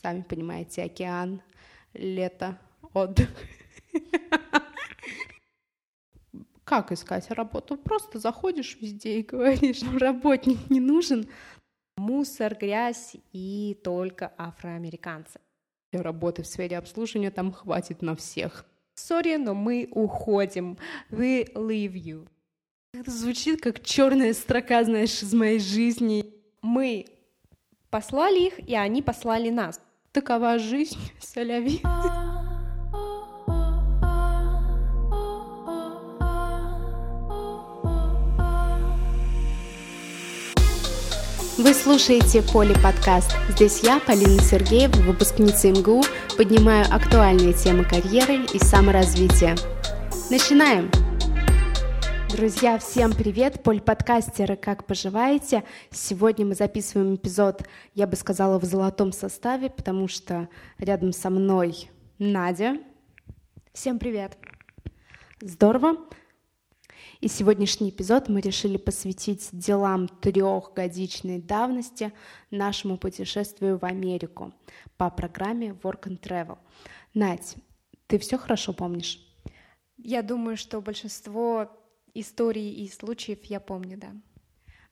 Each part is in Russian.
сами понимаете, океан, лето, отдых. Как искать работу? Просто заходишь везде и говоришь, работник не нужен. Мусор, грязь и только афроамериканцы. Работы в сфере обслуживания там хватит на всех. Сори, но мы уходим. We leave you. Это звучит как черная строка, знаешь, из моей жизни. Мы послали их, и они послали нас. Такова жизнь, соляви. Вы слушаете Поли подкаст. Здесь я, Полина Сергеева, выпускница МГУ, поднимаю актуальные темы карьеры и саморазвития. Начинаем! Друзья, всем привет! Поль-подкастеры, как поживаете? Сегодня мы записываем эпизод, я бы сказала, в золотом составе, потому что рядом со мной Надя. Всем привет! Здорово! И сегодняшний эпизод мы решили посвятить делам трехгодичной давности нашему путешествию в Америку по программе Work and Travel. Надь, ты все хорошо помнишь? Я думаю, что большинство историй и случаев я помню, да.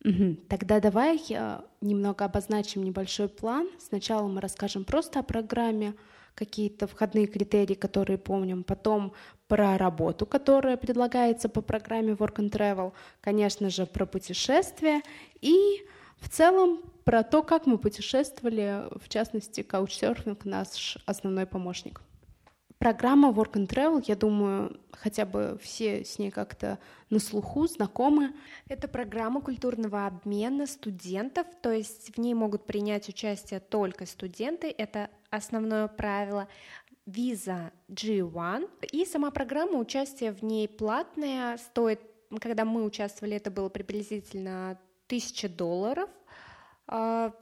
Угу. Тогда давай э, немного обозначим небольшой план. Сначала мы расскажем просто о программе, какие-то входные критерии, которые помним, потом про работу, которая предлагается по программе Work and Travel, конечно же, про путешествия и в целом про то, как мы путешествовали, в частности, Couchsurfing наш основной помощник. Программа Work and Travel, я думаю, хотя бы все с ней как-то на слуху, знакомы. Это программа культурного обмена студентов, то есть в ней могут принять участие только студенты, это основное правило. Виза G1, и сама программа, участие в ней платная, стоит, когда мы участвовали, это было приблизительно 1000 долларов,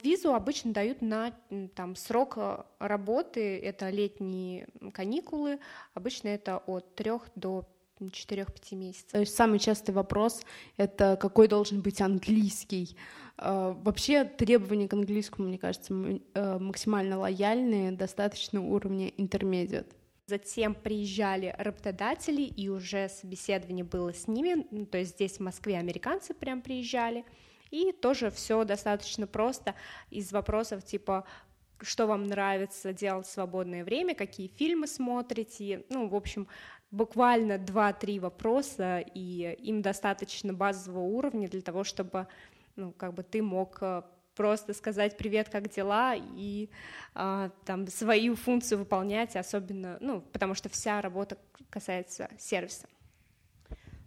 визу обычно дают на там, срок э, работы, это летние каникулы, обычно это от 3 до 4-5 месяцев. То есть самый частый вопрос — это какой должен быть английский. А, вообще требования к английскому, мне кажется, э, максимально лояльные, достаточно уровня интермедиат. Затем приезжали работодатели, и уже собеседование было с ними, ну, то есть здесь в Москве американцы прям приезжали — и тоже все достаточно просто из вопросов типа что вам нравится делать в свободное время, какие фильмы смотрите, ну, в общем, буквально 2-3 вопроса, и им достаточно базового уровня для того, чтобы, ну, как бы ты мог э, просто сказать привет, как дела, и а, там свою функцию выполнять, особенно, ну, потому что вся работа касается сервиса.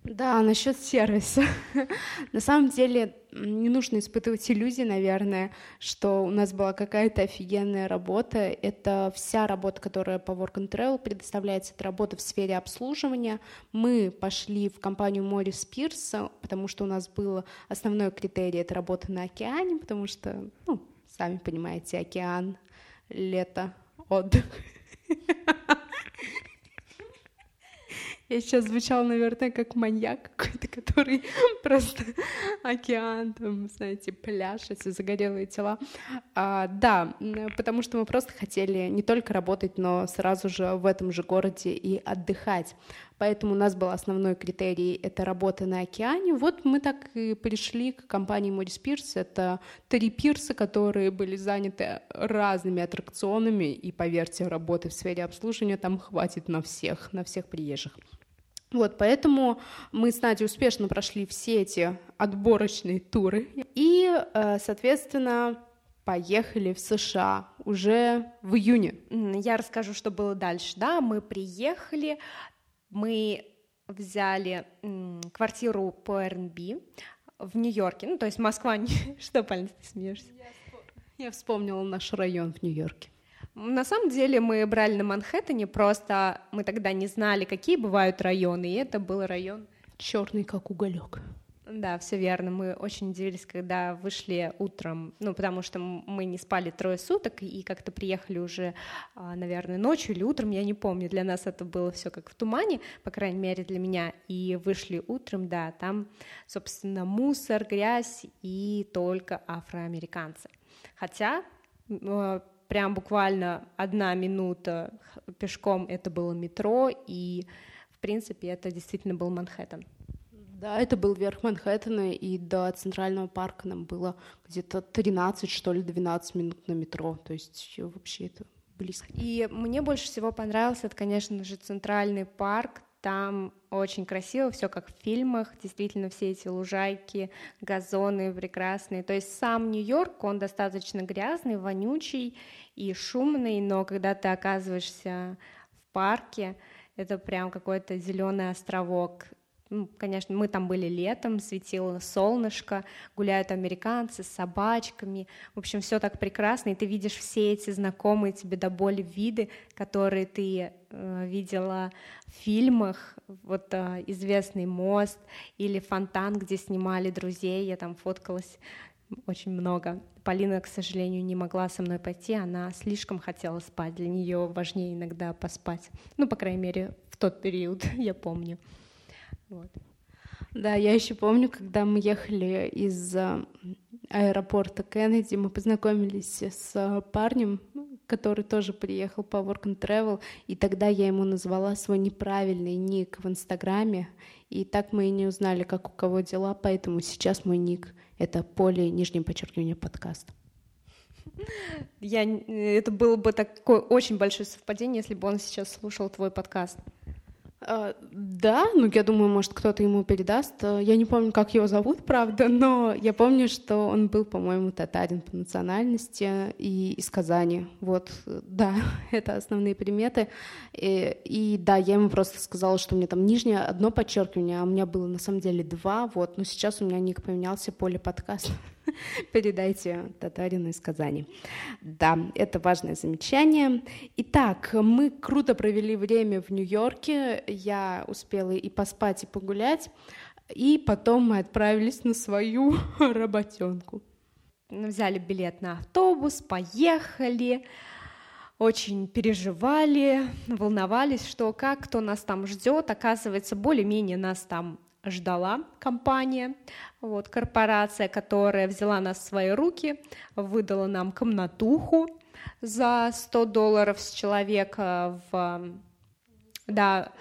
Да, насчет сервиса. На самом деле не нужно испытывать иллюзии, наверное, что у нас была какая-то офигенная работа. Это вся работа, которая по Work and Travel предоставляется, это работа в сфере обслуживания. Мы пошли в компанию Морис Пирс, потому что у нас был основной критерий — это работа на океане, потому что, ну, сами понимаете, океан, лето, отдых. Я сейчас звучала, наверное, как маньяк какой-то, который просто океан, там, знаете, пляж, эти загорелые тела. А, да, потому что мы просто хотели не только работать, но сразу же в этом же городе и отдыхать. Поэтому у нас был основной критерий — это работа на океане. Вот мы так и пришли к компании Морис Пирс. Это три пирса, которые были заняты разными аттракционами, и, поверьте, работы в сфере обслуживания там хватит на всех, на всех приезжих. Вот, поэтому мы с Надей успешно прошли все эти отборочные туры и, э, соответственно, поехали в США уже в июне. Я расскажу, что было дальше. Да, мы приехали, мы взяли квартиру по Airbnb в Нью-Йорке, ну, то есть Москва, что, Полина, ты смеешься? Я вспомнила наш район в Нью-Йорке. На самом деле мы брали на Манхэттене, просто мы тогда не знали, какие бывают районы, и это был район черный, как уголек. Да, все верно. Мы очень удивились, когда вышли утром, ну, потому что мы не спали трое суток и как-то приехали уже, а, наверное, ночью или утром, я не помню. Для нас это было все как в тумане, по крайней мере, для меня. И вышли утром, да, там, собственно, мусор, грязь и только афроамериканцы. Хотя а, прям буквально одна минута пешком это было метро, и, в принципе, это действительно был Манхэттен. Да, это был верх Манхэттена, и до Центрального парка нам было где-то 13, что ли, 12 минут на метро, то есть вообще это близко. И мне больше всего понравился, это, конечно же, Центральный парк, там очень красиво, все как в фильмах, действительно все эти лужайки, газоны прекрасные. То есть сам Нью-Йорк, он достаточно грязный, вонючий и шумный, но когда ты оказываешься в парке, это прям какой-то зеленый островок, ну, конечно, мы там были летом, светило солнышко, гуляют американцы с собачками. В общем, все так прекрасно, и ты видишь все эти знакомые тебе до боли виды, которые ты э, видела в фильмах. Вот э, известный мост или фонтан, где снимали друзей. Я там фоткалась очень много. Полина, к сожалению, не могла со мной пойти, она слишком хотела спать. Для нее важнее иногда поспать. Ну, по крайней мере, в тот период, я помню. Вот. Да, я еще помню, когда мы ехали из э, аэропорта Кеннеди, мы познакомились с э, парнем, который тоже приехал по Work and Travel, и тогда я ему назвала свой неправильный ник в Инстаграме, и так мы и не узнали, как у кого дела, поэтому сейчас мой ник — это поле нижнее подчеркивание подкаст. Я, это было бы такое очень большое совпадение, если бы он сейчас слушал твой подкаст. А, да, ну я думаю, может, кто-то ему передаст. Э, я не помню, как его зовут, правда, но я помню, что он был, по-моему, татарин по национальности и из Казани. Вот, да, это основные приметы. И, и да, я ему просто сказала, что у меня там нижнее одно подчеркивание, а у меня было на самом деле два, вот, но сейчас у меня ник поменялся, поле подкаст. Передайте татарину из Казани. Да, это важное замечание. Итак, мы круто провели время в Нью-Йорке. Я успела и поспать, и погулять. И потом мы отправились на свою работенку. Взяли билет на автобус, поехали очень переживали, волновались, что как, кто нас там ждет. Оказывается, более-менее нас там ждала компания, вот, корпорация, которая взяла нас в свои руки, выдала нам комнатуху за 100 долларов с человека в, да,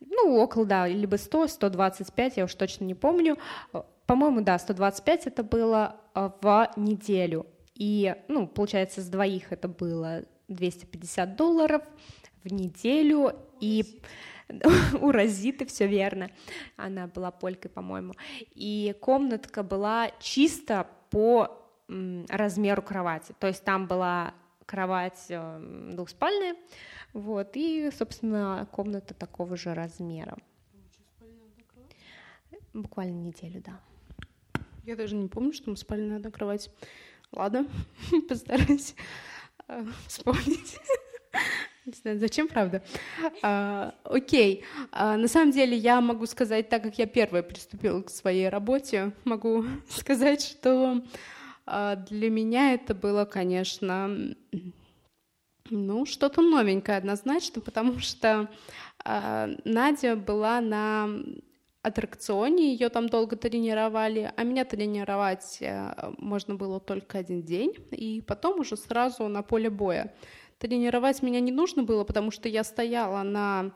ну, около, да, либо 100, 125, я уж точно не помню, по-моему, да, 125 это было а, в неделю, и, ну, получается, с двоих это было 250 долларов в неделю, и у Розиты, все верно. Она была полькой, по-моему. И комнатка была чисто по размеру кровати. То есть там была кровать э, двухспальная, вот, и, собственно, комната такого же размера. Буквально неделю, да. Я даже не помню, что мы спали на одной кровати. Ладно, постараюсь э, вспомнить. Не знаю, зачем, правда? А, окей. А, на самом деле я могу сказать, так как я первая приступила к своей работе, могу сказать, что а, для меня это было, конечно, ну, что-то новенькое однозначно, потому что а, Надя была на аттракционе, ее там долго тренировали, а меня тренировать а, можно было только один день, и потом уже сразу на поле боя. Тренировать меня не нужно было, потому что я стояла на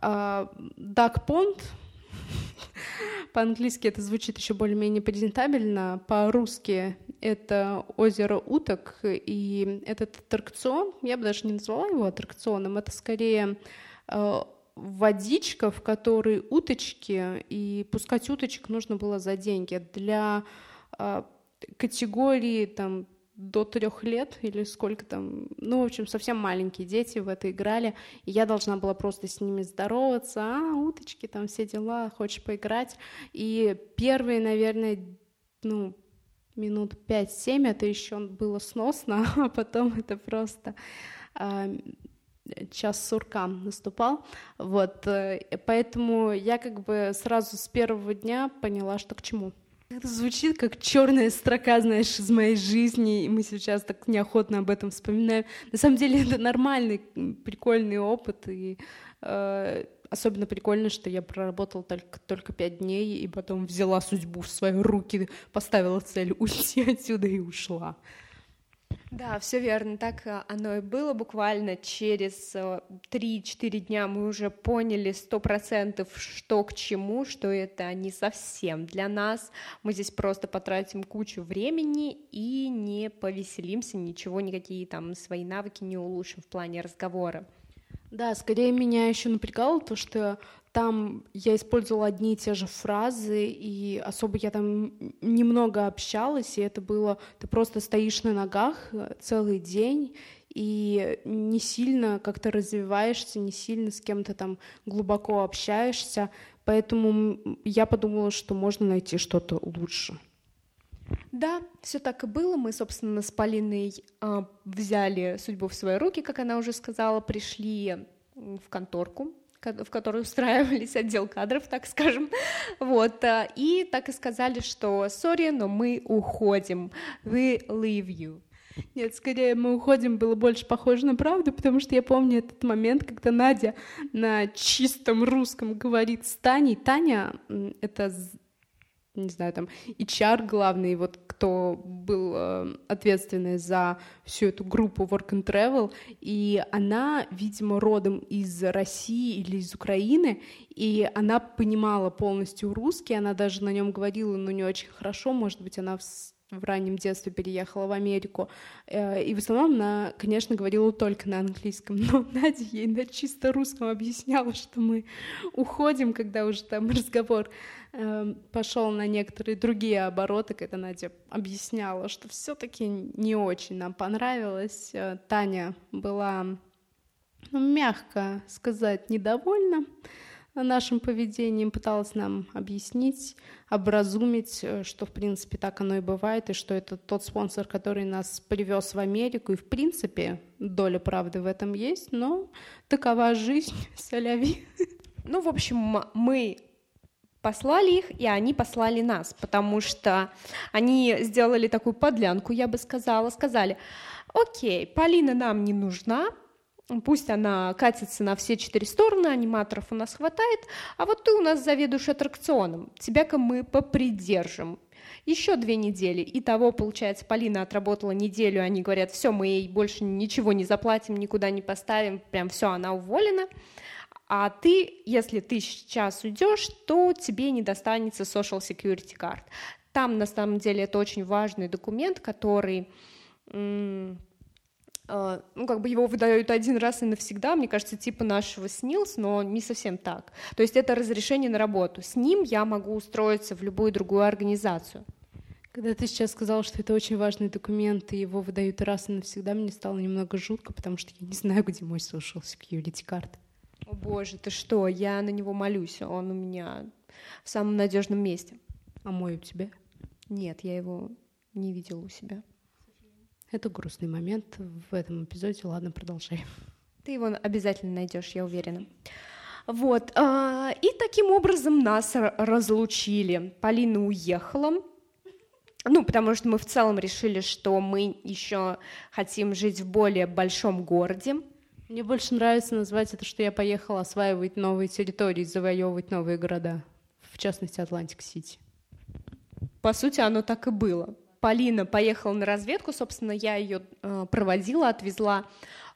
э, Duck Pond. По-английски это звучит еще более-менее презентабельно. По-русски это озеро уток. И этот аттракцион, я бы даже не назвала его аттракционом, это скорее э, водичка, в которой уточки, и пускать уточек нужно было за деньги. Для э, категории там до трех лет или сколько там, ну, в общем, совсем маленькие дети в это играли, и я должна была просто с ними здороваться, а, уточки, там все дела, хочешь поиграть, и первые, наверное, ну, минут 5-7 это еще было сносно, а потом это просто а, час сурка наступал, вот, э, поэтому я как бы сразу с первого дня поняла, что к чему. Это звучит как черная строка, знаешь, из моей жизни, и мы сейчас так неохотно об этом вспоминаем. На самом деле это нормальный, прикольный опыт, и э, особенно прикольно, что я проработала только, только пять дней, и потом взяла судьбу в свои руки, поставила цель уйти отсюда и ушла. Да, все верно, так э, оно и было. Буквально через 3-4 дня мы уже поняли сто процентов, что к чему, что это не совсем для нас. Мы здесь просто потратим кучу времени и не повеселимся, ничего, никакие там свои навыки не улучшим в плане разговора. Да, скорее меня еще напрягало то, что там я использовала одни и те же фразы, и особо я там немного общалась, и это было, ты просто стоишь на ногах э, целый день, и не сильно как-то развиваешься, не сильно с кем-то там глубоко общаешься, поэтому я подумала, что можно найти что-то лучше. Да, все так и было. Мы, собственно, с Полиной э, взяли судьбу в свои руки, как она уже сказала, пришли в конторку, в которой устраивались отдел кадров, так скажем, вот, а, и так и сказали, что сори, но мы уходим, we leave you. Нет, скорее мы уходим было больше похоже на правду, потому что я помню этот момент, когда Надя на чистом русском говорит с Таней. Таня — это не знаю, там, HR главный, вот кто был э, ответственный за всю эту группу Work and Travel, и она, видимо, родом из России или из Украины, и она понимала полностью русский, она даже на нем говорила, но не очень хорошо, может быть, она в раннем детстве переехала в Америку. Э, и в основном она, конечно, говорила только на английском, но Надя ей на чисто русском объясняла, что мы уходим, когда уже там разговор эм, пошел на некоторые другие обороты, когда Надя объясняла, что все-таки не очень нам понравилось. Э, Таня была, ну, мягко сказать, недовольна нашим поведением, пыталась нам объяснить, образумить, э, что, в принципе, так оно и бывает, и что это тот спонсор, который нас привез в Америку, и, в принципе, доля правды в этом есть, но такова жизнь, соляви. Ну, в общем, мы послали их, и они послали нас, потому что они сделали такую подлянку, я бы сказала, сказали, окей, Полина нам не нужна, Пусть она катится на все четыре стороны, аниматоров у нас хватает, а вот ты у нас заведуешь аттракционом, тебя-ка мы попридержим. Еще две недели. И того, получается, Полина отработала неделю, они говорят, все, мы ей больше ничего не заплатим, никуда не поставим, прям все, она уволена. А ты, если ты сейчас уйдешь, то тебе не достанется Social Security Card. Там, на самом деле, это очень важный документ, который ну, как бы его выдают один раз и навсегда, мне кажется, типа нашего СНИЛС, но не совсем так. То есть это разрешение на работу. С ним я могу устроиться в любую другую организацию. Когда ты сейчас сказала, что это очень важный документ, и его выдают раз и навсегда, мне стало немного жутко, потому что я не знаю, где мой social security card. О боже, ты что, я на него молюсь, он у меня в самом надежном месте. А мой у тебя? Нет, я его не видела у себя. Это грустный момент в этом эпизоде. Ладно, продолжай. Ты его обязательно найдешь, я уверена. Вот. А, и таким образом нас разлучили. Полина уехала. Ну, потому что мы в целом решили, что мы еще хотим жить в более большом городе. Мне больше нравится назвать это, что я поехала осваивать новые территории, завоевывать новые города, в частности, Атлантик-Сити. По сути, оно так и было. Полина поехала на разведку, собственно, я ее э, проводила, отвезла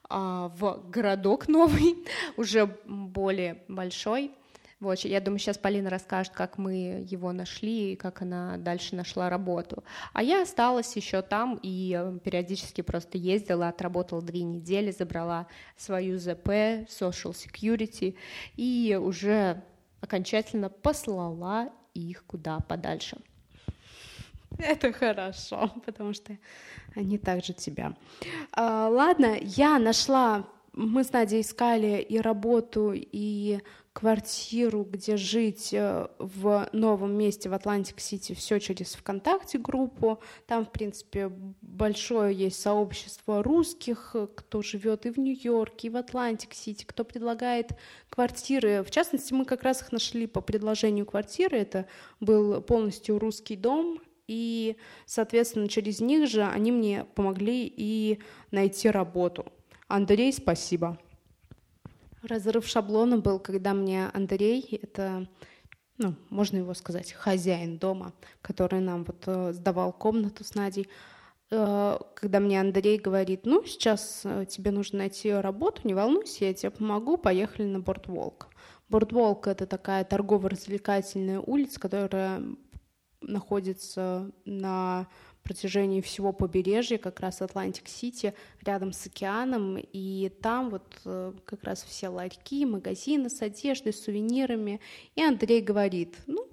а, в городок новый, уже более большой. Вот, я думаю, сейчас Полина расскажет, как мы его нашли и как она дальше нашла работу. А я осталась еще там и э, периодически просто ездила, отработала две недели, забрала свою ЗП, Social Security и уже окончательно послала их куда подальше. Это хорошо, потому что они также тебя. А, ладно, я нашла, мы с Надей искали и работу, и квартиру, где жить э, в новом месте в Атлантик-Сити, все через ВКонтакте группу. Там, в принципе, большое есть сообщество русских, кто живет и в Нью-Йорке, и в Атлантик-Сити, кто предлагает квартиры. В частности, мы как раз их нашли по предложению квартиры. Это был полностью русский дом, и, соответственно, через них же они мне помогли и найти работу. Андрей, спасибо. Разрыв шаблона был, когда мне Андрей, это, ну, можно его сказать, хозяин дома, который нам вот э, сдавал комнату с Надей, э, когда мне Андрей говорит, ну, сейчас э, тебе нужно найти работу, не волнуйся, я тебе помогу, поехали на Boardwalk. Boardwalk — это такая торгово-развлекательная улица, которая находится на протяжении всего побережья, как раз Атлантик-Сити, рядом с океаном, и там вот э, как раз все ларьки, магазины с одеждой, с сувенирами. И Андрей говорит, ну,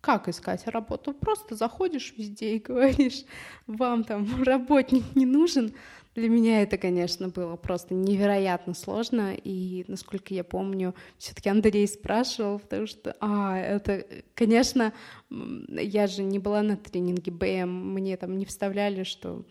как искать работу? Просто заходишь везде и говоришь, вам там работник не нужен, для меня это, конечно, было просто невероятно сложно, и, насколько я помню, все-таки Андрей спрашивал, потому что, а, это, конечно, я же не была на тренинге БМ, мне там не вставляли, что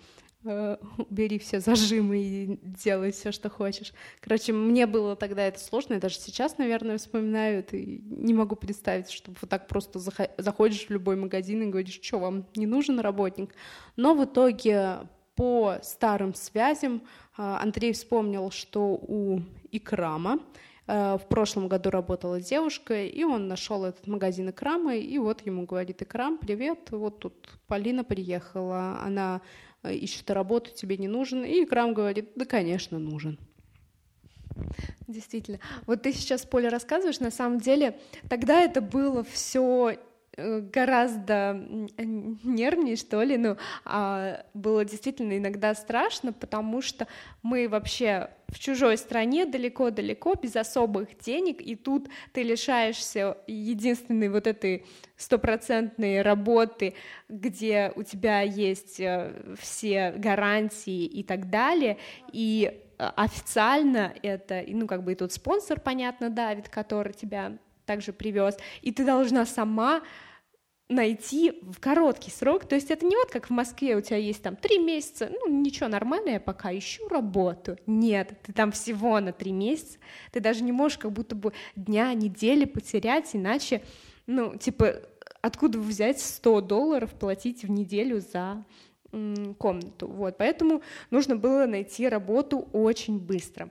э, убери все зажимы и делай все, что хочешь. Короче, мне было тогда это сложно, я даже сейчас, наверное, вспоминаю и не могу представить, что вот так просто заходишь в любой магазин и говоришь, что вам не нужен работник. Но в итоге по старым связям а, Андрей вспомнил, что у Икрама а, в прошлом году работала девушка, и он нашел этот магазин Икрама, и вот ему говорит, Икрам, привет, вот тут Полина приехала, она а, ищет работу, тебе не нужен, и Икрам говорит, да, конечно, нужен. Действительно. Вот ты сейчас, Поля, рассказываешь, на самом деле тогда это было все Э, гораздо нервнее, что ли, ну, а было действительно иногда страшно, потому что мы вообще в чужой стране, далеко-далеко, без особых денег, и тут ты лишаешься единственной вот этой стопроцентной работы, где у тебя есть э, все гарантии и так далее, и э, официально это, ну, как бы и тут спонсор, понятно, Давид, который тебя также привез, и ты должна сама найти в короткий срок. То есть это не вот как в Москве у тебя есть там три месяца, ну ничего, нормально, я пока ищу работу. Нет, ты там всего на три месяца, ты даже не можешь как будто бы дня, недели потерять, иначе, ну, типа, откуда взять 100 долларов платить в неделю за комнату. Вот, поэтому нужно было найти работу очень быстро.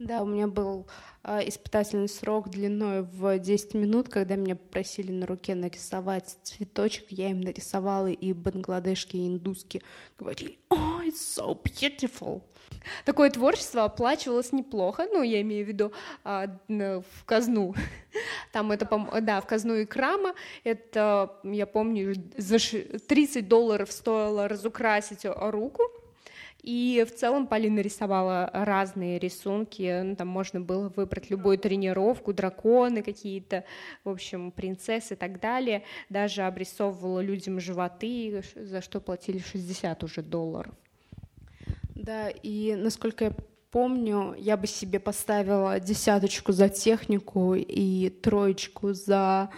Да, у меня был э, испытательный срок длиной в 10 минут, когда меня просили на руке нарисовать цветочек, я им нарисовала, и бангладешки, и индуски говорили, oh, it's so beautiful. Такое творчество оплачивалось неплохо, ну, я имею в виду а, в казну. Там это, да, в казну Икрама, это, я помню, за 30 долларов стоило разукрасить руку, и в целом Полина рисовала разные рисунки, ну, там можно было выбрать любую тренировку, драконы какие-то, в общем, принцессы и так далее. Даже обрисовывала людям животы, за что платили 60 уже долларов. Да, и насколько я помню, я бы себе поставила десяточку за технику и троечку за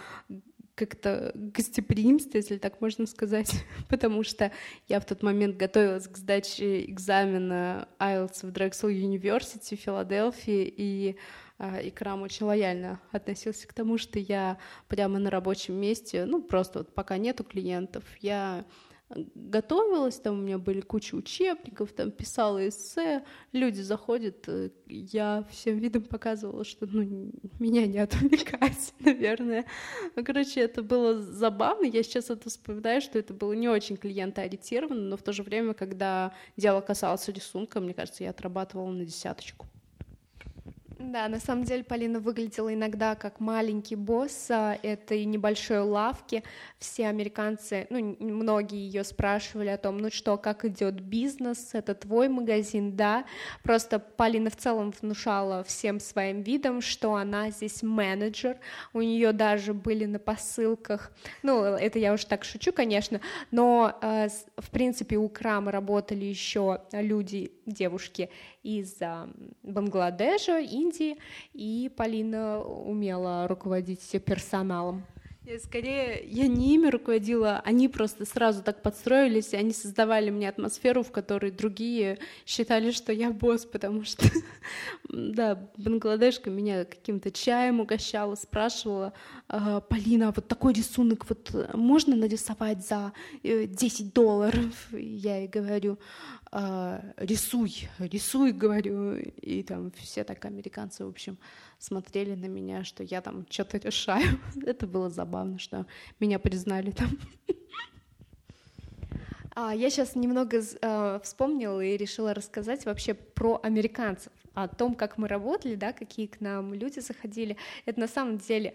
как-то гостеприимство, если так можно сказать, потому что я в тот момент готовилась к сдаче экзамена IELTS в Drexel University в Филадельфии, и а, Икрам очень лояльно относился к тому, что я прямо на рабочем месте, ну, просто вот пока нету клиентов, я готовилась, там у меня были куча учебников, там писала эссе, люди заходят, э, я всем видом показывала, что ну, меня не отвлекать, наверное. Ну, короче, это было забавно, я сейчас это вспоминаю, что это было не очень клиентоориентировано, но в то же время, когда дело касалось рисунка, мне кажется, я отрабатывала на десяточку. Да, на самом деле Полина выглядела иногда как маленький босс а, этой небольшой лавки. Все американцы, ну, многие ее спрашивали о том, ну что, как идет бизнес, это твой магазин, да. Просто Полина в целом внушала всем своим видом, что она здесь менеджер. У нее даже были на посылках, ну, это я уже так шучу, конечно, но э, в принципе у Крама работали еще люди, девушки из Бангладеша, Индии, и Полина умела руководить персоналом. Скорее, я не ими руководила, они просто сразу так подстроились, и они создавали мне атмосферу, в которой другие считали, что я босс, потому что, да, Бангладешка меня каким-то чаем угощала, спрашивала, «А, Полина, а вот такой рисунок вот можно нарисовать за 10 э, долларов? Я ей говорю, «А, рисуй, рисуй, говорю, и там все так американцы, в общем, смотрели на меня, что я там что-то решаю. Это было забавно, что меня признали там. А, я сейчас немного э, вспомнила и решила рассказать вообще про американцев, о том, как мы работали, да, какие к нам люди заходили. Это на самом деле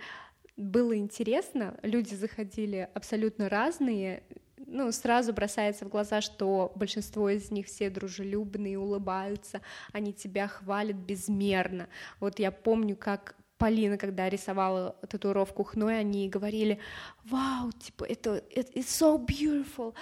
было интересно, люди заходили абсолютно разные, ну, сразу бросается в глаза, что большинство из них все дружелюбные, улыбаются, они тебя хвалят безмерно. Вот я помню, как Полина, когда рисовала татуировку хной, они говорили, вау, типа, это, it's so beautiful,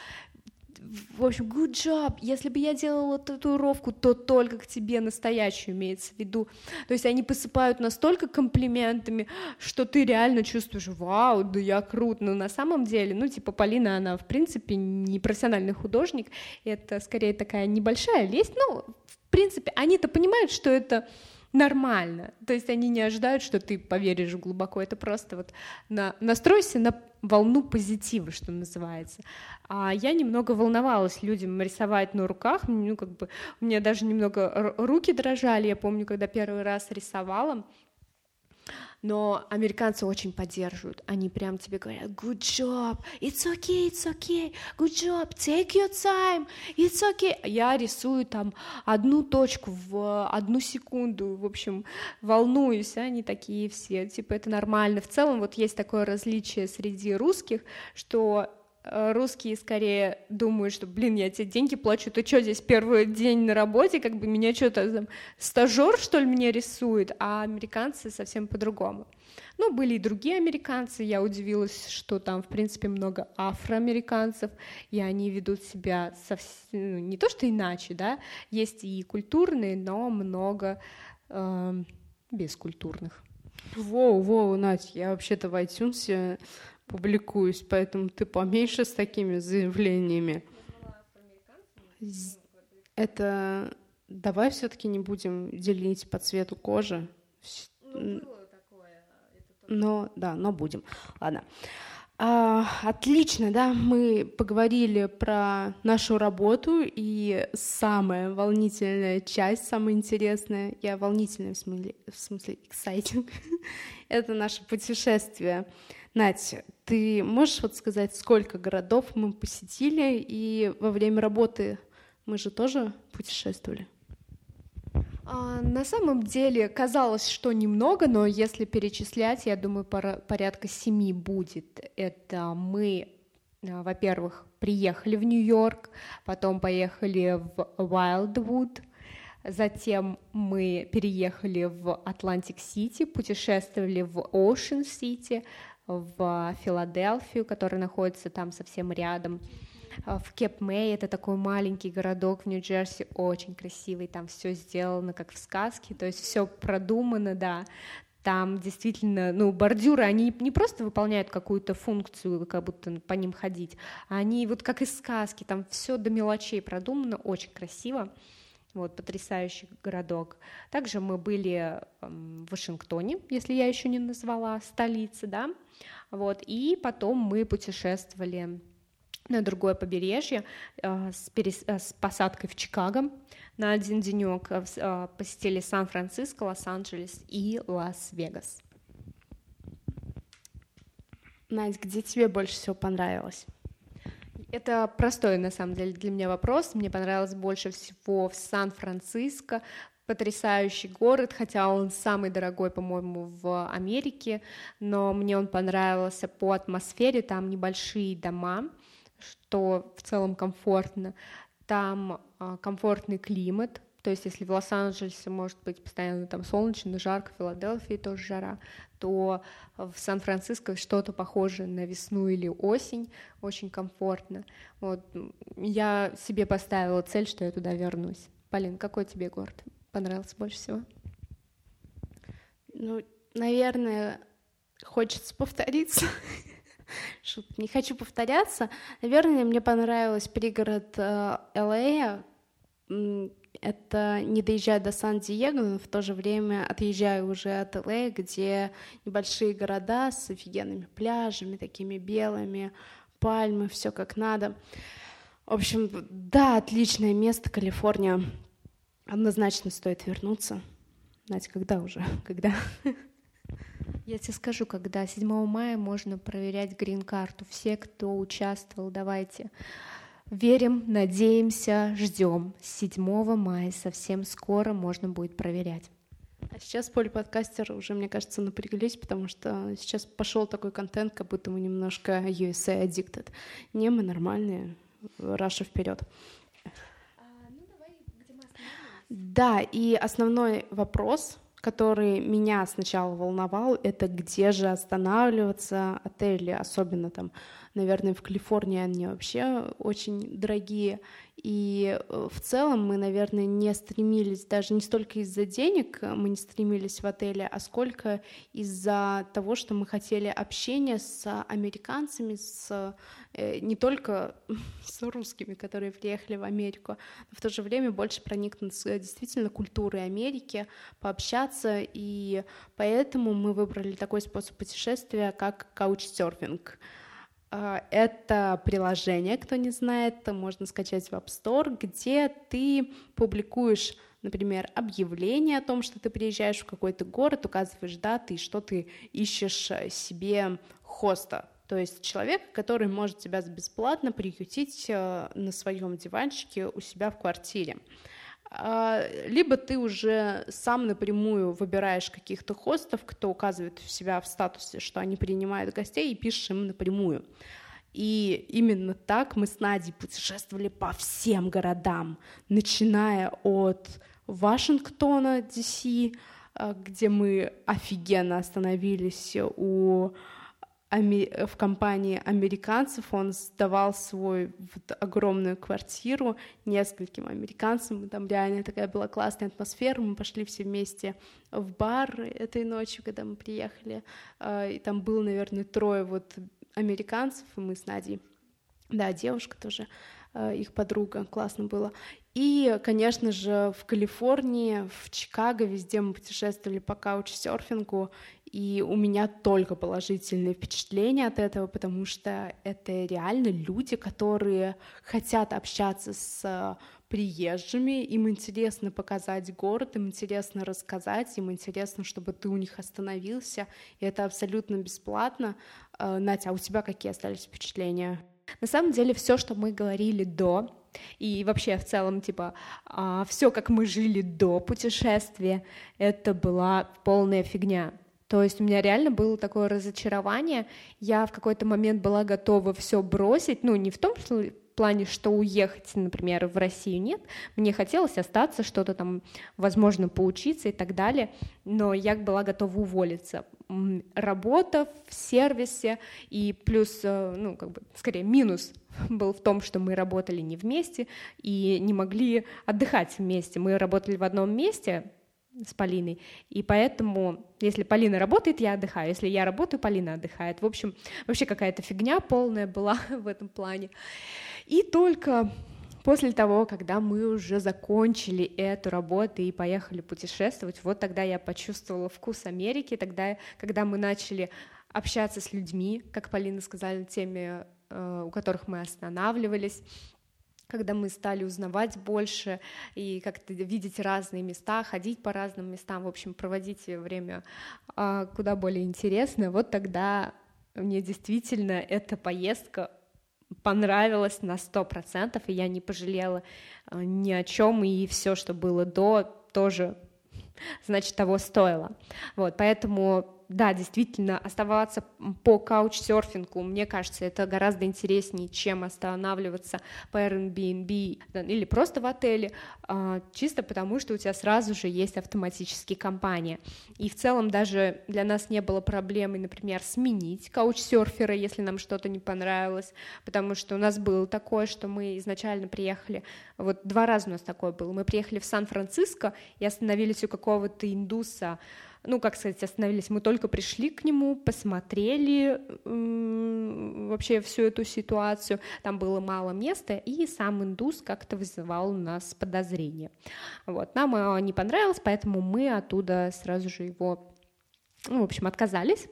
в общем, good job. Если бы я делала татуировку, то только к тебе настоящую имеется в виду. То есть они посыпают настолько комплиментами, что ты реально чувствуешь, вау, да я крут. Но на самом деле, ну, типа, Полина, она, в принципе, не профессиональный художник, это скорее такая небольшая лесть. Ну, в принципе, они-то понимают, что это нормально. То есть они не ожидают, что ты поверишь глубоко. Это просто вот на, настройся на волну позитива, что называется. А я немного волновалась людям рисовать на руках. Ну, как бы у меня даже немного руки дрожали. Я помню, когда первый раз рисовала, но американцы очень поддерживают. Они прям тебе говорят, good job, it's okay, it's okay, good job, take your time, it's okay. Я рисую там одну точку в одну секунду, в общем, волнуюсь, они такие все, типа это нормально. В целом вот есть такое различие среди русских, что русские скорее думают, что, блин, я тебе деньги плачу, ты что здесь первый день на работе, как бы меня что-то там стажер, что ли, мне рисует, а американцы совсем по-другому. Ну, были и другие американцы, я удивилась, что там, в принципе, много афроамериканцев, и они ведут себя совсем, ну, не то что иначе, да, есть и культурные, но много э, бескультурных. Воу, воу, Надь, я вообще-то в iTunes публикуюсь, поэтому ты поменьше с такими заявлениями. Это давай все-таки не будем делить по цвету кожи. Ну, но да, но будем. Ладно. А, отлично, да, мы поговорили про нашу работу, и самая волнительная часть, самая интересная, я волнительная в смысле, в смысле exciting, это наше путешествие. Надь, ты можешь вот сказать, сколько городов мы посетили, и во время работы мы же тоже путешествовали? А, на самом деле казалось, что немного, но если перечислять, я думаю, порядка семи будет. Это мы, а, во-первых, приехали в Нью-Йорк, потом поехали в Wildwood, Затем мы переехали в Атлантик-Сити, путешествовали в Оушен-Сити, в Филадельфию, которая находится там совсем рядом. А, в Кейп-Мэй, это такой маленький городок в Нью-Джерси, очень красивый, там все сделано как в сказке, то есть все продумано, да, там действительно, ну, бордюры, они не просто выполняют какую-то функцию, как будто по ним ходить, они вот как из сказки, там все до мелочей продумано, очень красиво. Вот, потрясающий городок. Также мы были в Вашингтоне, если я еще не назвала столицы, да, вот, и потом мы путешествовали на другое побережье э, с, перес... Э, с посадкой в Чикаго на один денек, э, посетили Сан-Франциско, Лос-Анджелес и Лас-Вегас. Надь, где тебе больше всего понравилось? Это простой, на самом деле, для меня вопрос. Мне понравилось больше всего в Сан-Франциско, потрясающий город, хотя он самый дорогой, по-моему, в Америке, но мне он понравился по атмосфере, там небольшие дома, что в целом комфортно, там а, комфортный климат, то есть если в Лос-Анджелесе может быть постоянно там солнечно, жарко, в Филадельфии тоже жара, то в Сан-Франциско что-то похожее на весну или осень, очень комфортно. Вот я себе поставила цель, что я туда вернусь. Полин, какой тебе город понравился больше всего? Ну, наверное, хочется повториться. Не хочу повторяться. Наверное, мне понравился пригород э, Л.А это не доезжая до Сан-Диего, но в то же время отъезжаю уже от Л.А., где небольшие города с офигенными пляжами, такими белыми, пальмы, все как надо. В общем, да, отличное место, Калифорния. Однозначно стоит вернуться. Знаете, когда уже? Когда? Я тебе скажу, когда 7 мая можно проверять грин-карту. Все, кто участвовал, давайте Верим, надеемся, ждем. 7 мая совсем скоро можно будет проверять. А сейчас полиподкастер уже, мне кажется, напряглись, потому что сейчас пошел такой контент, как будто мы немножко USA addicted. Не, мы нормальные, Раша вперед. А, ну, да, и основной вопрос, который меня сначала волновал, это где же останавливаться отели, особенно там Наверное, в Калифорнии они вообще очень дорогие. И э, в целом мы, наверное, не стремились, даже не столько из-за денег мы не стремились в отеле, а сколько из-за того, что мы хотели общения с американцами, с э, не только с русскими, которые приехали в Америку, но в то же время больше проникнуться действительно культурой Америки, пообщаться, и поэтому мы выбрали такой способ путешествия, как каучсерфинг. А, это приложение, кто не знает, можно скачать в App Store, где ты публикуешь, например, объявление о том, что ты приезжаешь в какой-то город, указываешь даты и что ты ищешь себе хоста, то есть человек, который может тебя бесплатно приютить э, на своем диванчике у себя в квартире. А, либо ты уже сам напрямую выбираешь каких-то хостов, кто указывает у себя в статусе, что они принимают гостей, и пишешь им напрямую. И именно так мы с Надей путешествовали по всем городам, начиная от Вашингтона, DC, а, где мы офигенно остановились у в компании американцев, он сдавал свою вот огромную квартиру нескольким американцам, там реально такая была классная атмосфера, мы пошли все вместе в бар этой ночью, когда мы приехали, а, и там было, наверное, трое вот американцев, и мы с Надей, да, девушка тоже, а, их подруга, классно было. И, конечно же, в Калифорнии, в Чикаго, везде мы путешествовали по каучсерфингу, и у меня только положительные впечатления от этого, потому что это реально люди, которые хотят общаться с приезжими, им интересно показать город, им интересно рассказать, им интересно, чтобы ты у них остановился, и это абсолютно бесплатно. Э, Натя, а у тебя какие остались впечатления? На самом деле все, что мы говорили до, и вообще в целом, типа, а, все, как мы жили до путешествия, это была полная фигня. То есть у меня реально было такое разочарование. Я в какой-то момент была готова все бросить, ну не в том что плане, что уехать, например, в Россию нет. Мне хотелось остаться, что-то там, возможно, поучиться и так далее, но я была готова уволиться. Работа в сервисе и плюс, э, ну, как бы, скорее, минус был в том, что мы работали не вместе и не могли отдыхать вместе. Мы работали в одном месте, с Полиной. И поэтому, если Полина работает, я отдыхаю. Если я работаю, Полина отдыхает. В общем, вообще какая-то фигня полная была в этом плане. И только после того, когда мы уже закончили эту работу и поехали путешествовать, вот тогда я почувствовала вкус Америки, тогда, когда мы начали общаться с людьми, как Полина сказала, теми, э, у которых мы останавливались, когда мы стали узнавать больше и как-то видеть разные места, ходить по разным местам, в общем, проводить время а, куда более интересно, вот тогда мне действительно эта поездка понравилась на сто процентов, и я не пожалела а, ни о чем, и все, что было до, тоже, значит, того стоило. Вот, поэтому да, действительно, оставаться по каучсерфингу, мне кажется, это гораздо интереснее, чем останавливаться по Airbnb или просто в отеле, а, чисто потому, что у тебя сразу же есть автоматические компании. И в целом даже для нас не было проблемы, например, сменить каучсерфера, если нам что-то не понравилось, потому что у нас было такое, что мы изначально приехали, вот два раза у нас такое было, мы приехали в Сан-Франциско и остановились у какого-то индуса, ну, как сказать, остановились. Мы только пришли к нему, посмотрели вообще всю эту ситуацию. Там было мало места, и сам индус как-то вызывал у нас подозрения. Вот. Нам э, не понравилось, поэтому мы оттуда сразу же его, ну, в общем, отказались.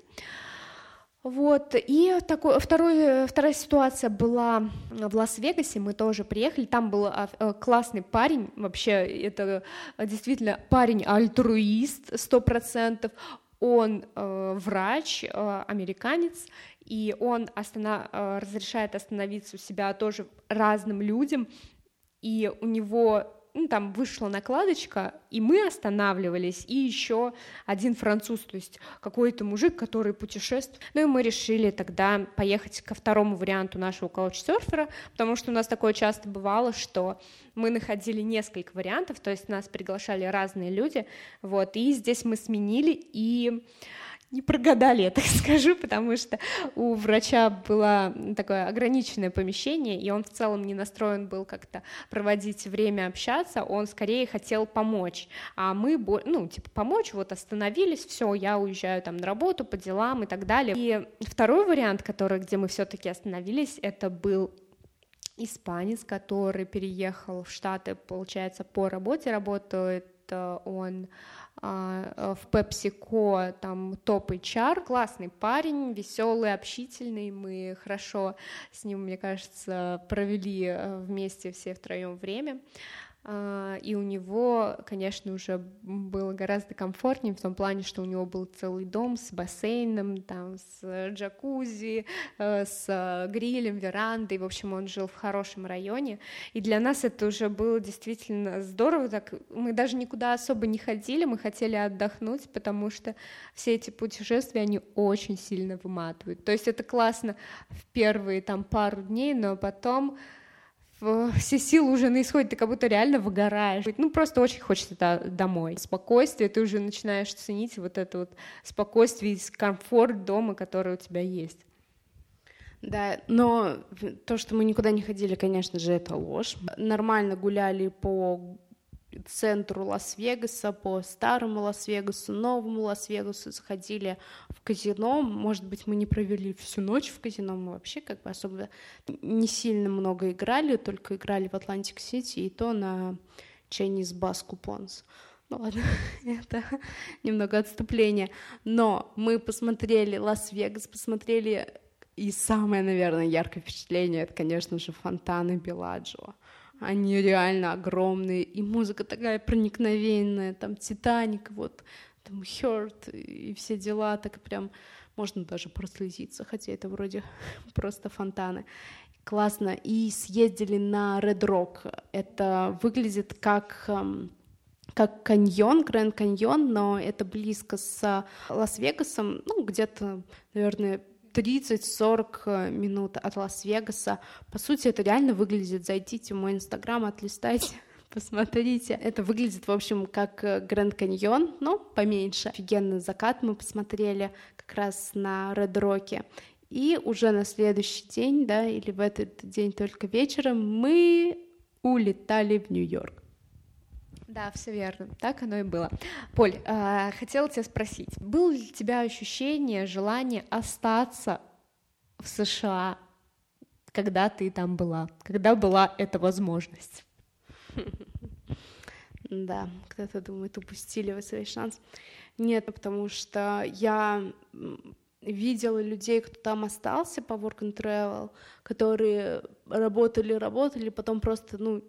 Вот, и такой, второй, вторая ситуация была в Лас-Вегасе, мы тоже приехали, там был а, э, классный парень, вообще, это действительно парень альтруист, сто процентов, Он э, врач, э, американец, и он останов... Э, разрешает остановиться у себя тоже разным людям, и у него ну, там вышла накладочка, и мы останавливались, и еще один француз, то есть какой-то мужик, который путешествует. Ну и мы решили тогда поехать ко второму варианту нашего каучсерфера, потому что у нас такое часто бывало, что мы находили несколько вариантов, то есть нас приглашали разные люди, вот, и здесь мы сменили, и не прогадали, я так скажу, потому что у врача было такое ограниченное помещение, и он в целом не настроен был как-то проводить время, общаться, он скорее хотел помочь, а мы, ну, типа, помочь, вот остановились, все, я уезжаю там на работу, по делам и так далее. И второй вариант, который, где мы все-таки остановились, это был испанец, который переехал в Штаты, получается, по работе работает э, он в PepsiCo там топ HR, классный парень, веселый, общительный, мы хорошо с ним, мне кажется, провели э, вместе все втроем время. А, и у него, конечно, уже было гораздо комфортнее в том плане, что у него был целый дом с бассейном, там, с джакузи, э, с грилем, верандой, в общем, он жил в хорошем районе, и для нас это уже было действительно здорово, так мы даже никуда особо не ходили, мы хотели отдохнуть, потому что все эти путешествия, они очень сильно выматывают, то есть это классно в первые там пару дней, но потом все силы уже на исходе, ты как будто реально выгораешь. Ну, просто очень хочется домой. Спокойствие, ты уже начинаешь ценить вот это вот спокойствие и комфорт дома, который у тебя есть. Да, но то, что мы никуда не ходили, конечно же, это ложь. Нормально гуляли по центру Лас-Вегаса, по старому Лас-Вегасу, новому Лас-Вегасу, заходили в казино. Может быть, мы не провели всю ночь в казино, мы вообще как бы особо не сильно много играли, только играли в Атлантик-Сити, и то на Chinese bus coupons. Ну ладно, это немного отступление. Но мы посмотрели Лас-Вегас, посмотрели и самое, наверное, яркое впечатление, это, конечно же, фонтаны Белладжио. Они реально огромные, и музыка такая проникновенная, там Титаник, вот, там Hurt и все дела, так прям можно даже прослезиться, хотя это вроде просто фонтаны. Классно. И съездили на Red Rock. Это выглядит как эм, как каньон, Гранд Каньон, но это близко с Лас-Вегасом, ну, где-то, наверное, 30-40 э, минут от Лас-Вегаса. По сути, это реально выглядит. Зайдите в мой инстаграм, отлистайте, посмотрите. Это выглядит, в общем, как э, Гранд Каньон, но поменьше. Офигенный закат мы посмотрели как раз на Ред Роке. И уже на следующий день, да, или в этот день только вечером мы улетали в Нью-Йорк. Да, все верно, так оно и было. Поль, э, хотела тебя спросить, было ли у тебя ощущение, желание остаться в США, когда ты там была, когда была эта возможность? Да, кто-то думает, упустили вы свой шанс. Нет, потому что я видела людей, кто там остался по work and travel, которые работали, работали, потом просто, ну,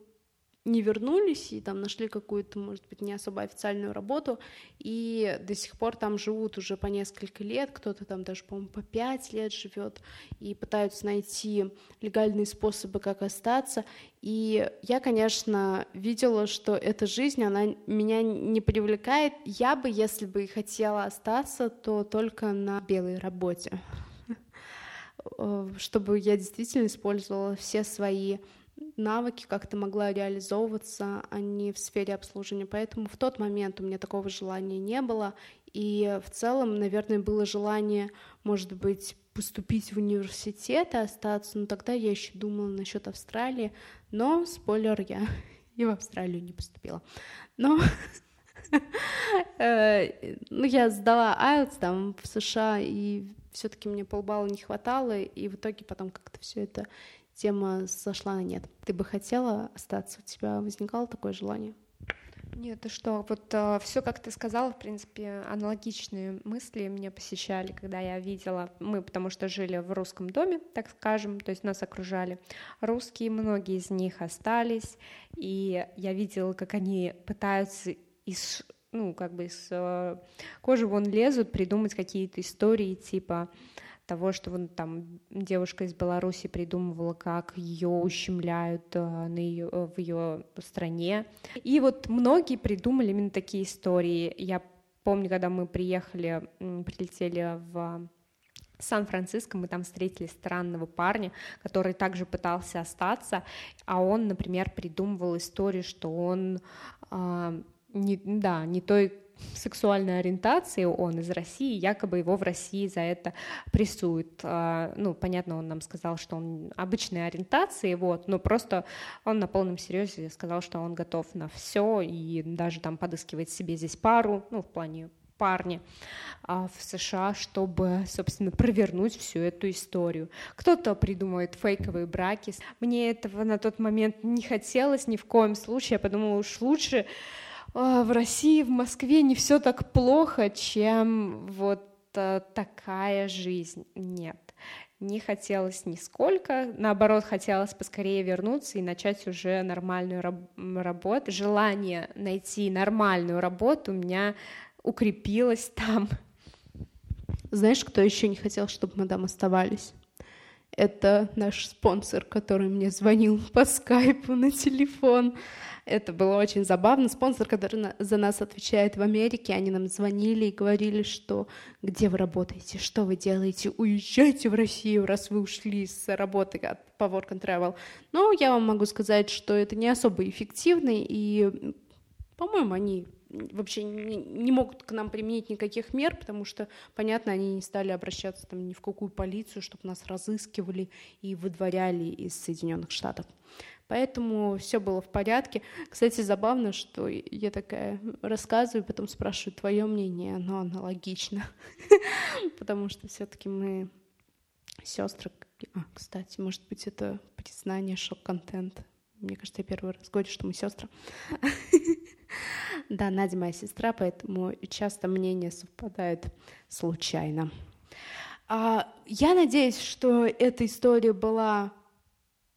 не вернулись и там нашли какую-то, может быть, не особо официальную работу, и до сих пор там живут уже по несколько лет, кто-то там даже, по-моему, по пять лет живет, и пытаются найти легальные способы, как остаться. И я, конечно, видела, что эта жизнь, она меня не привлекает. Я бы, если бы и хотела остаться, то только на белой работе, чтобы я действительно использовала все свои навыки как-то могла реализовываться, а не в сфере обслуживания. Поэтому в тот момент у меня такого желания не было. И в целом, наверное, было желание, может быть, поступить в университет и остаться. Но тогда я еще думала насчет Австралии. Но, спойлер, я и в Австралию не поступила. Но э, ну, я сдала IELTS там в США, и все-таки мне полбалла не хватало, и в итоге потом как-то все это тема сошла на нет. Ты бы хотела остаться? У тебя возникало такое желание? Нет, ты что, вот э, все, как ты сказала, в принципе, аналогичные мысли меня посещали, когда я видела, мы потому что жили в русском доме, так скажем, то есть нас окружали русские, многие из них остались, и я видела, как они пытаются из ну, как бы с э, кожи вон лезут придумать какие-то истории типа того, что вон там девушка из Беларуси придумывала, как ее ущемляют э, на ее, э, в ее стране. И вот многие придумали именно такие истории. Я помню, когда мы приехали, прилетели в Сан-Франциско, мы там встретили странного парня, который также пытался остаться, а он, например, придумывал историю, что он э, не, да, не той сексуальной ориентации, он из России, якобы его в России за это прессуют. А, ну, понятно, он нам сказал, что он обычной ориентации, вот, но просто он на полном серьезе сказал, что он готов на все и даже там подыскивает себе здесь пару, ну, в плане парня в США, чтобы, собственно, провернуть всю эту историю. Кто-то придумывает фейковые браки. Мне этого на тот момент не хотелось ни в коем случае. Я подумала, уж лучше а, в России, в Москве не все так плохо, чем вот э, такая жизнь. Нет, не хотелось нисколько, наоборот, хотелось поскорее вернуться и начать уже нормальную раб- работу. Желание найти нормальную работу у меня укрепилось там. Знаешь, кто еще не хотел, чтобы мы там оставались? Это наш спонсор, который мне звонил по скайпу на телефон. Это было очень забавно. Спонсор, который за нас отвечает в Америке, они нам звонили и говорили, что где вы работаете, что вы делаете, уезжайте в Россию, раз вы ушли с работы по Work and Travel. Но я вам могу сказать, что это не особо эффективно, и, по-моему, они вообще не, могут к нам применить никаких мер, потому что, понятно, они не стали обращаться там ни в какую полицию, чтобы нас разыскивали и выдворяли из Соединенных Штатов. Поэтому все было в порядке. Кстати, забавно, что я такая рассказываю, потом спрашиваю твое мнение, оно аналогично, потому что все-таки мы сестры. А, кстати, может быть, это признание шок-контент. Мне кажется, я первый раз говорю, что мы сестры. Да, Надя моя сестра, поэтому часто мнения совпадают случайно. А, я надеюсь, что эта история была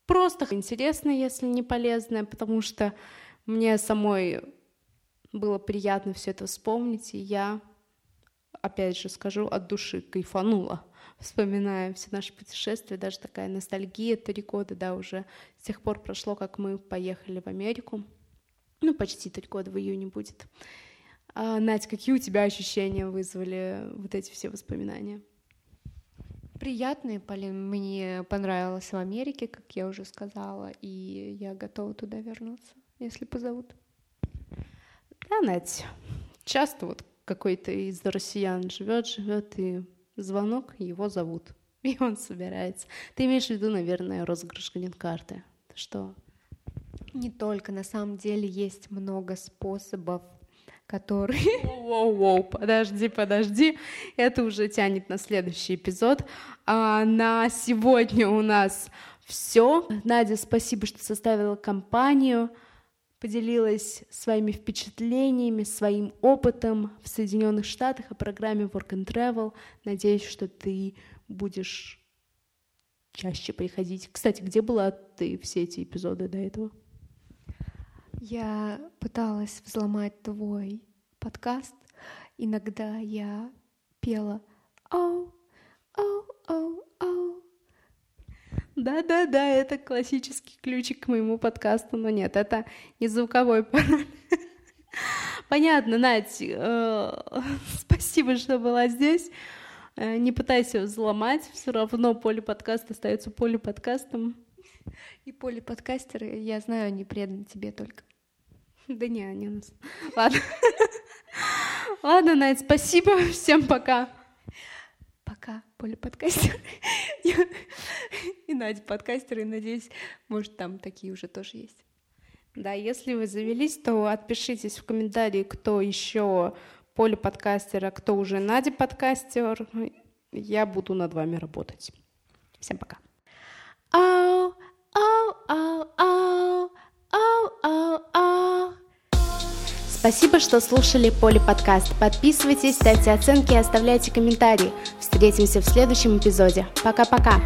просто интересно, если не полезно, потому что мне самой было приятно все это вспомнить, и я, опять же скажу, от души кайфанула, вспоминая все наши путешествия, даже такая ностальгия, три года, да, уже с тех пор прошло, как мы поехали в Америку, ну, почти три года в июне будет. А, Надь, какие у тебя ощущения вызвали вот эти все воспоминания? приятные, Полин. Мне понравилось в Америке, как я уже сказала, и я готова туда вернуться, если позовут. Да, Надь, часто вот какой-то из россиян живет, живет, и звонок, его зовут, и он собирается. Ты имеешь в виду, наверное, розыгрыш грин-карты? Что? Не только, на самом деле есть много способов который... Воу-воу, подожди, подожди. Это уже тянет на следующий эпизод. А на сегодня у нас все. Надя, спасибо, что составила компанию, поделилась своими впечатлениями, своим опытом в Соединенных Штатах о программе Work and Travel. Надеюсь, что ты будешь чаще приходить. Кстати, где была ты все эти эпизоды до этого? Я пыталась взломать твой подкаст. Иногда я пела «Оу, оу, оу, оу». Да-да-да, это классический ключик к моему подкасту, но нет, это не звуковой пароль. Понятно, Надь, э, спасибо, что была здесь. Э, не пытайся взломать, все равно поле подкаста остается поле подкастом. И поле подкастеры, я знаю, они преданы тебе только. Да не, они у нас. Ладно. Ладно, Найт, спасибо. Всем пока. Пока, Поля подкастер. И Надя подкастер, и надеюсь, может, там такие уже тоже есть. Да, если вы завелись, то отпишитесь в комментарии, кто еще Поля подкастера, кто уже Надя подкастер. Я буду над вами работать. Всем пока. Ау, ау, ау, ау. Ау, ау, ау. Спасибо, что слушали Поли подкаст. Подписывайтесь, ставьте оценки и оставляйте комментарии. Встретимся в следующем эпизоде. Пока-пока.